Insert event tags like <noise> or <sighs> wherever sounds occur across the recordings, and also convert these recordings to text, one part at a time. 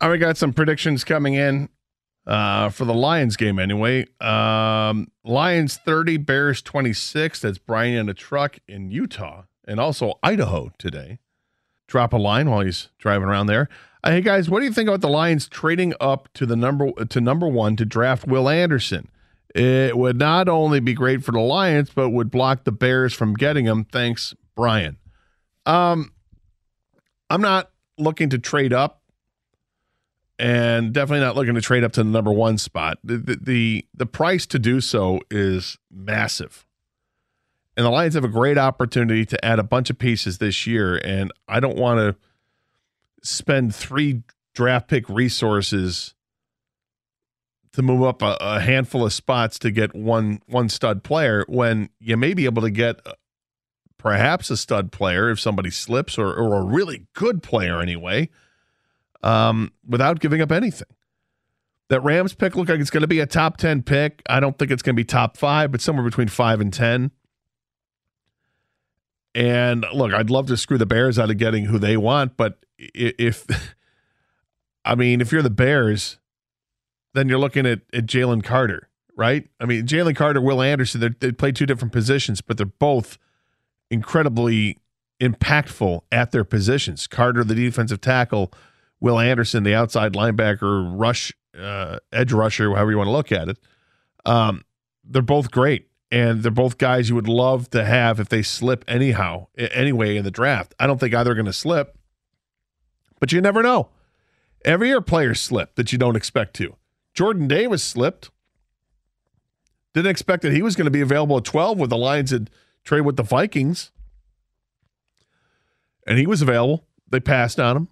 All right, got some predictions coming in uh, for the Lions game anyway. Um, Lions 30, Bears 26. That's Brian in a truck in Utah and also Idaho today drop a line while he's driving around there. Uh, hey guys, what do you think about the Lions trading up to the number to number one to draft Will Anderson? It would not only be great for the Lions, but would block the Bears from getting him. Thanks, Brian. Um, I'm not looking to trade up, and definitely not looking to trade up to the number one spot. The the the, the price to do so is massive. And the Lions have a great opportunity to add a bunch of pieces this year. And I don't want to spend three draft pick resources to move up a, a, handful of spots to get one one stud player when you may be able to get uh, perhaps a stud player if somebody slips or, or a really good player anyway um, without giving up anything. That Rams pick look like it's going to be a top 10 pick. I don't think it's going to be top five, but somewhere between five and 10. And look, I'd love to screw the Bears out of getting who they want, but if <laughs> I mean, if you're the Bears, then you're looking at, at Jalen Carter, right? I mean, Jalen Carter, Will Anderson, they play two different positions, but they're both incredibly impactful at their positions. Carter, the defensive tackle, Will Anderson, the outside linebacker, rush, uh, edge rusher, however you want to look at it. Um, they're both great and they're both guys you would love to have if they slip anyhow anyway in the draft. I don't think either are going to slip, but you never know. Every year players slip that you don't expect to. Jordan Davis slipped. Didn't expect that he was going to be available at 12 with the Lions had trade with the Vikings. And he was available. They passed on him.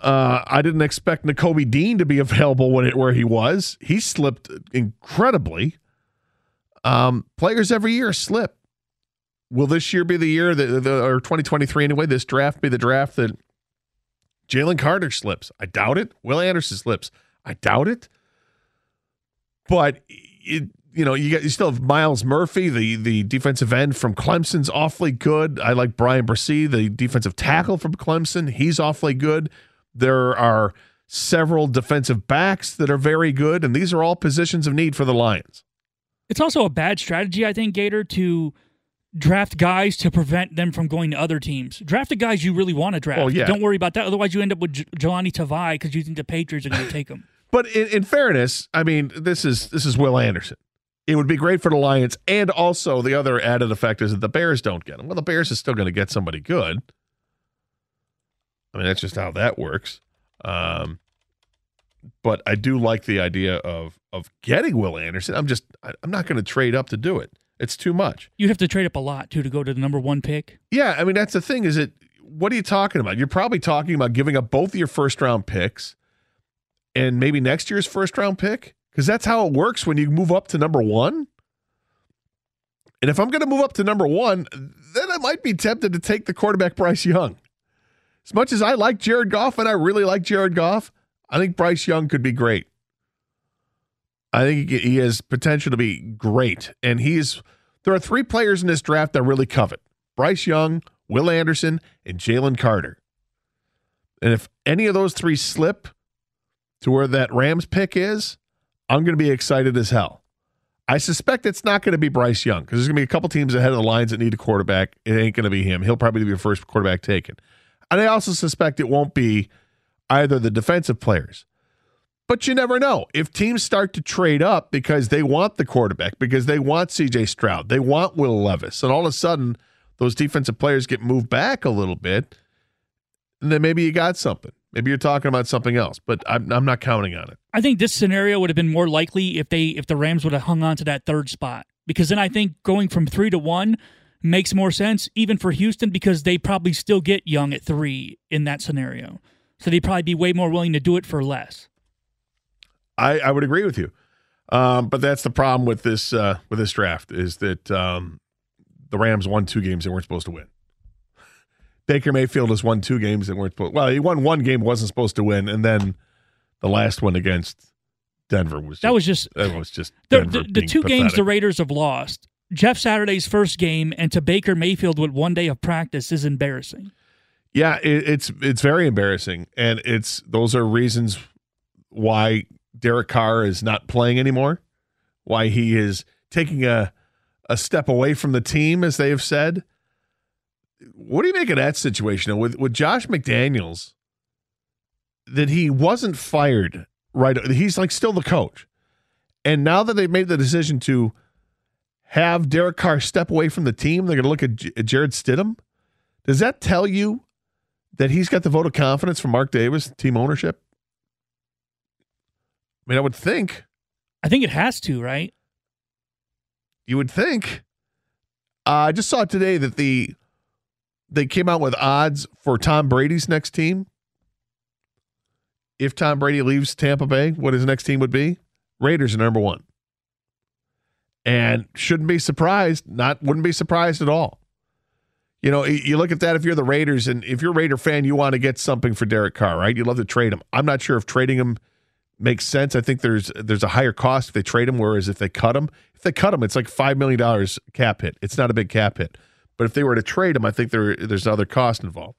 Uh, I didn't expect Nakobe Dean to be available when it, where he was. He slipped incredibly. Um, players every year slip. Will this year be the year that, the, or 2023 anyway, this draft be the draft that Jalen Carter slips? I doubt it. Will Anderson slips? I doubt it. But it, you know, you got you still have Myles Murphy, the the defensive end from Clemson's awfully good. I like Bryan Bresee, the defensive tackle from Clemson. He's awfully good. There are several defensive backs that are very good, and these are all positions of need for the Lions. It's also a bad strategy, I think, Gator, to draft guys to prevent them from going to other teams. Draft the guys you really want to draft. Yeah. Don't worry about that. Otherwise, you end up with J- Jahlani Tavai because you think the Patriots are going <laughs> to take him. But in, in, fairness, I mean, this is this is Will Anderson. It would be great for the Lions, and also the other added effect is that the Bears don't get him. Well, the Bears is still going to get somebody good. I mean, that's just how that works. Um, but I do like the idea of of getting Will Anderson. I'm just I, I'm not going to trade up to do it. It's too much. You'd have to trade up a lot too to go to the number one pick. Yeah, I mean that's the thing. Is it what are you talking about? You're probably talking about giving up both of your first round picks and maybe next year's first round pick because that's how it works when you move up to number one. And if I'm going to move up to number one, then I might be tempted to take the quarterback Bryce Young. As much as I like Jared Goff and I really like Jared Goff, I think Bryce Young could be great. I think he has potential to be great. And he's there are three players in this draft that really covet Bryce Young, Will Anderson, and Jalen Carter. And if any of those three slip to where that Rams pick is, I'm going to be excited as hell. I suspect it's not going to be Bryce Young because there's going to be a couple teams ahead of the lines that need a quarterback. It ain't going to be him. He'll probably be the first quarterback taken. And I also suspect it won't be either the defensive players. But you never know. If teams start to trade up because they want the quarterback, because they want CJ Stroud, they want Will Levis, and all of a sudden those defensive players get moved back a little bit, then maybe you got something. Maybe you're talking about something else, but I'm, I'm not counting on it. I think this scenario would have been more likely if they if the Rams would have hung on to that third spot because then I think going from three to one makes more sense even for Houston because they probably still get Young at three in that scenario. So they'd probably be way more willing to do it for less. I, I would agree with you. Um, but that's the problem with this uh, with this draft is that um, the Rams won two games they weren't supposed to win. Baker Mayfield has won two games that weren't supposed. Well, he won one game wasn't supposed to win, and then the last one against Denver was just, that was just that was just the, the, the two games the. Raiders have lost. Jeff Saturday's first game and to Baker Mayfield with one day of practice is embarrassing. Yeah, it, it's it's very embarrassing, and it's those are reasons why Derek Carr is not playing anymore, why he is taking a a step away from the team, as they have said. What do you make of that situation with with Josh McDaniels? That he wasn't fired right. He's like still the coach, and now that they've made the decision to have Derek Carr step away from the team, they're going to look at J- Jarrett Stidham. Does that tell you that he's got the vote of confidence from Mark Davis, team ownership? I mean, I would think. I think it has to, right? You would think. Uh, I just saw today that the they came out with odds for Tom Brady's next team. If Tom Brady leaves Tampa Bay, what his next team would be? Raiders are number one. And shouldn't be surprised, not wouldn't be surprised at all. You know, you look at that if you're the Raiders and if you're a Raider fan, you want to get something for Derek Carr, right? You'd love to trade him. I'm not sure if trading him makes sense. I think there's there's a higher cost if they trade him, whereas if they cut him, if they cut him, it's like five million dollars cap hit. It's not a big cap hit. But if they were to trade him, I think there there's other cost involved.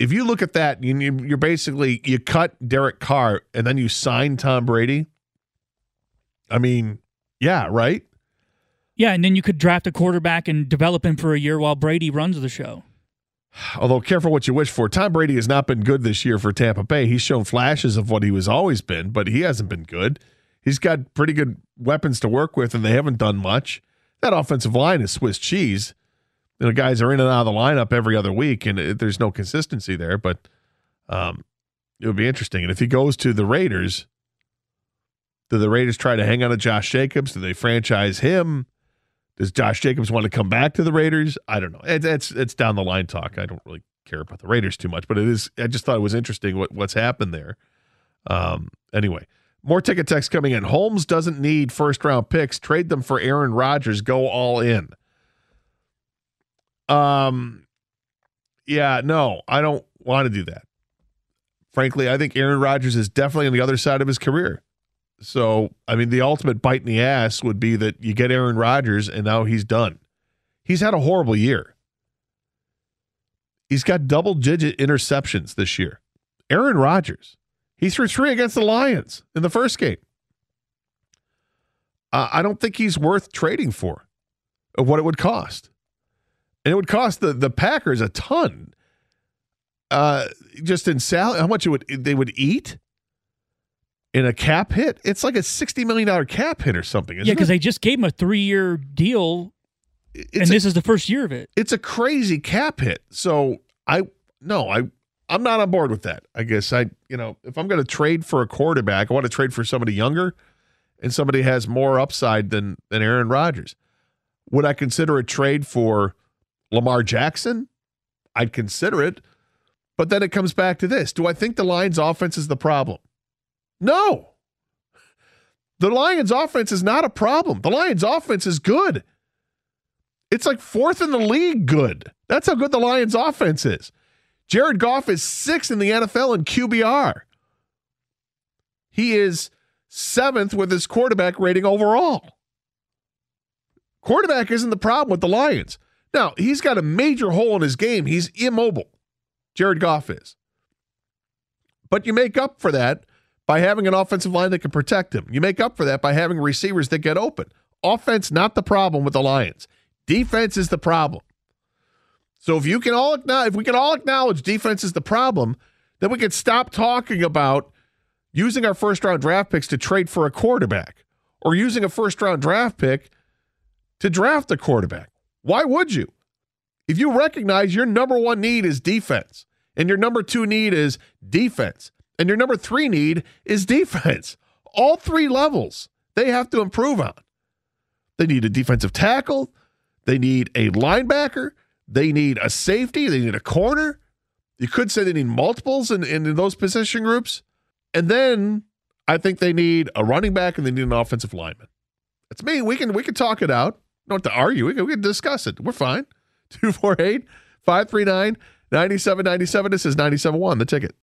If you look at that, you- you're basically you cut Derek Carr and then you sign Tom Brady. I mean, yeah, right. Yeah, and then you could draft a quarterback and develop him for a year while Brady runs the show. <sighs> Although careful what you wish for. Tom Brady has not been good this year for Tampa Bay. He's shown flashes of what he was always been, but he hasn't been good. He's got pretty good weapons to work with, and they haven't done much. That offensive line is Swiss cheese. You know, guys are in and out of the lineup every other week, and it, there's no consistency there. But um, it would be interesting. And if he goes to the Raiders, do the Raiders try to hang on to Josh Jacobs? Do they franchise him? Does Josh Jacobs want to come back to the Raiders? I don't know. It, it's it's down the line talk. I don't really care about the Raiders too much, but it is. I just thought it was interesting what what's happened there. Um. Anyway, more ticket text coming in. Holmes doesn't need first round picks. Trade them for Aaron Rodgers. Go all in. Um. Yeah. No, I don't want to do that. Frankly, I think Aaron Rodgers is definitely on the other side of his career. So, I mean, the ultimate bite in the ass would be that you get Aaron Rodgers and now he's done. He's had a horrible year. He's got double digit interceptions this year. Aaron Rodgers, he threw three against the Lions in the first game. Uh, I don't think he's worth trading for what it would cost. And it would cost the, the Packers a ton. Uh, just in salary, how much it would they would eat in a cap hit? It's like a sixty million dollar cap hit or something. Yeah, because they just gave him a three-year deal, it's and a, this is the first year of it. it's a crazy cap hit. So I no, I I'm not on board with that. I guess I you know if I'm going to trade for a quarterback, I want to trade for somebody younger and somebody has more upside than than Aaron Rodgers. Would I consider a trade for Lamar Jackson? I'd consider it. But then it comes back to this. Do I think the Lions offense is the problem? No. The Lions offense is not a problem. The Lions offense is good. It's like fourth in the league good. That's how good the Lions offense is. Jared Goff is sixth in the NFL in QBR. He is seventh with his quarterback rating overall. Quarterback isn't the problem with the Lions. Now, he's got a major hole in his game. He's immobile. Jared Goff is. But you make up for that by having an offensive line that can protect him. You make up for that by having receivers that get open. Offense, not the problem with the Lions. Defense is the problem. So if you can all if we can all acknowledge defense is the problem, then we can stop talking about using our first round draft picks to trade for a quarterback or using a first round draft pick to draft a quarterback. Why would you? If you recognize your number one need is defense, and your number two need is defense, and your number three need is defense, <laughs> all three levels they have to improve on. They need a defensive tackle, they need a linebacker, they need a safety, they need a corner. You could say they need multiples in, in, in those position groups. And then I think they need a running back and they need an offensive lineman. That's me. We can we can talk it out. Don't have to argue. We can, we can discuss it. We're fine. <laughs> 248 539 9797. This is 971, the ticket.